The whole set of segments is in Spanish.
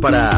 Para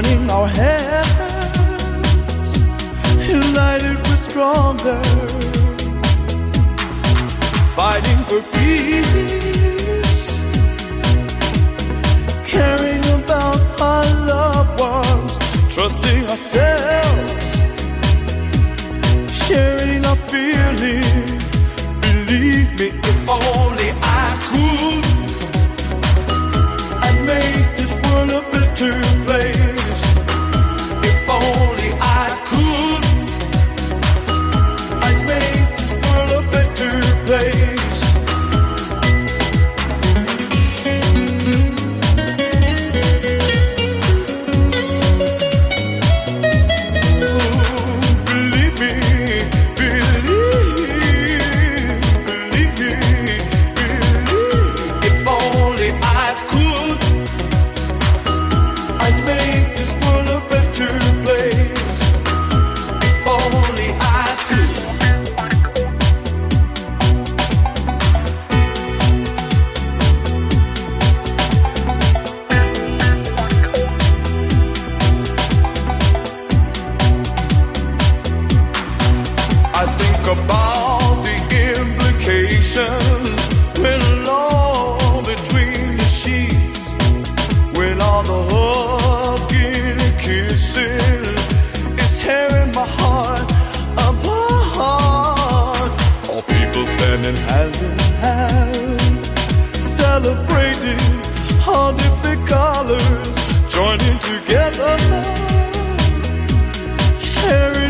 burning our hands. United we're stronger, fighting for peace, caring about our loved ones, trusting ourselves, sharing our feelings. Believe me, if only I could, I'd make this world a better. tasting all different colors, joining together, sharing.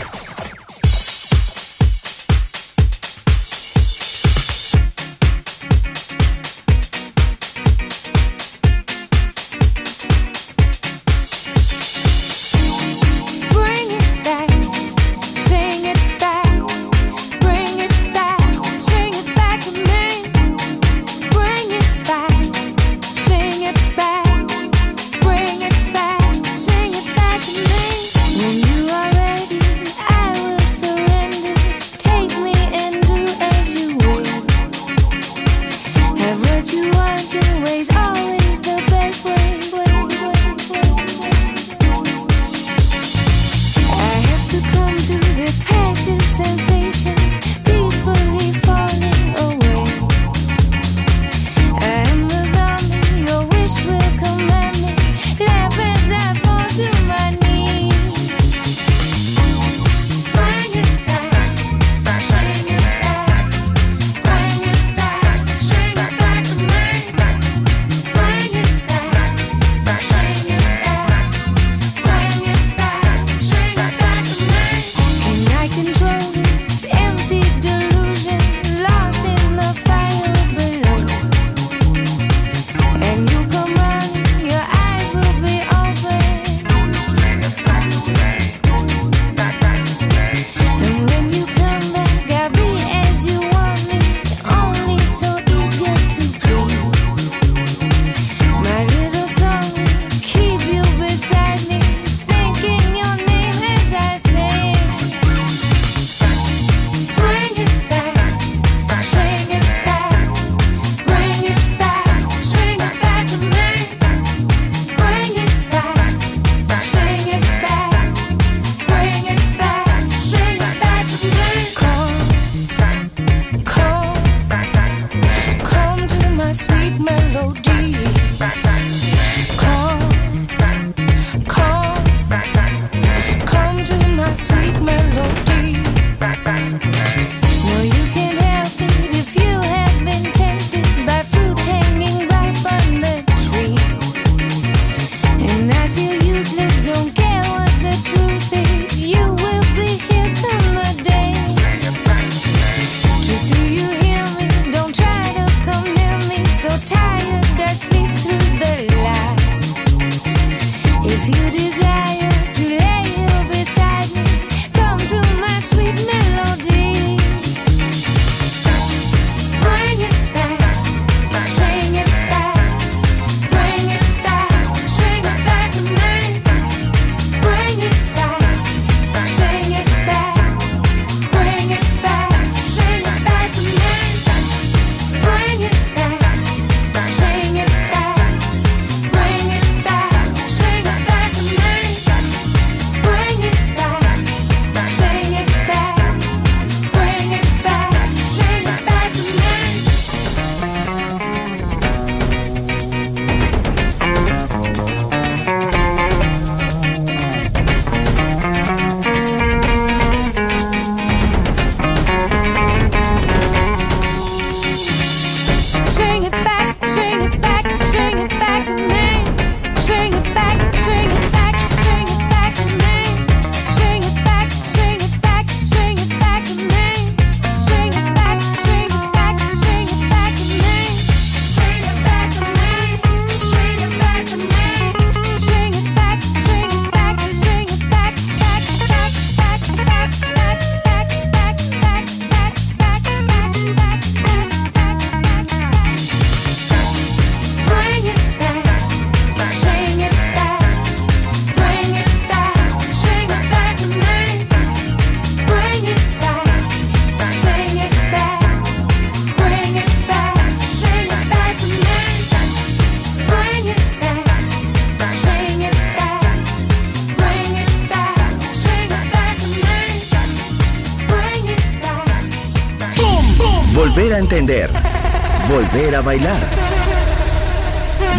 Volver a bailar.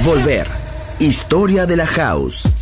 Volver. Historia de la house.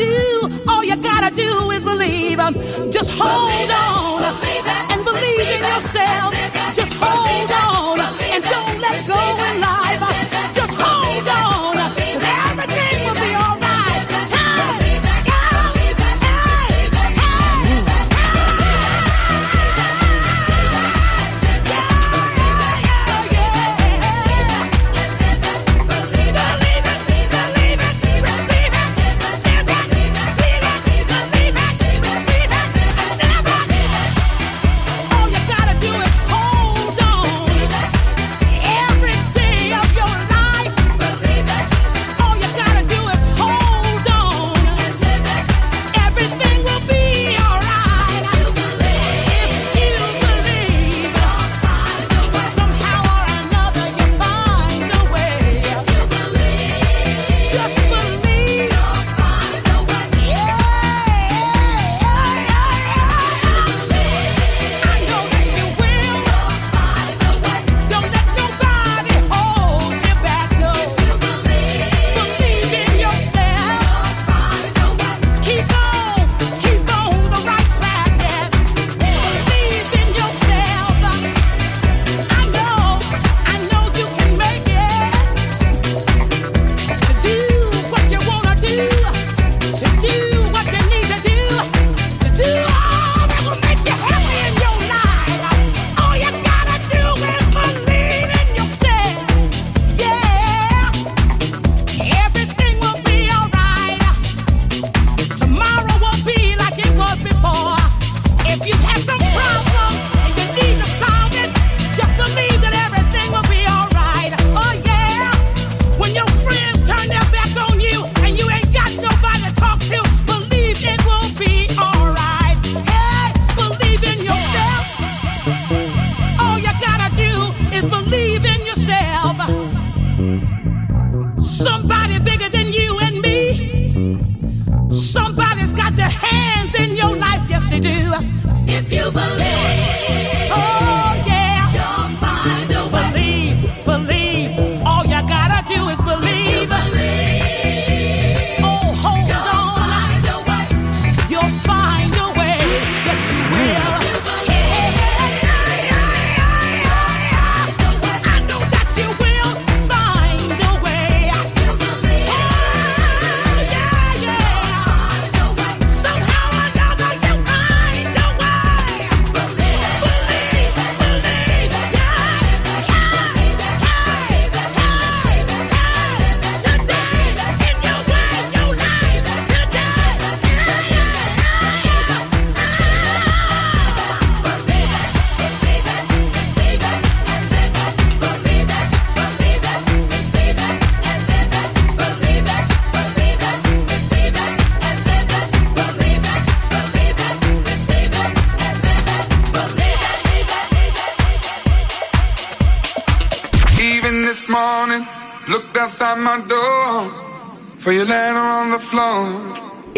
do, all you gotta do is believe. Just hold on.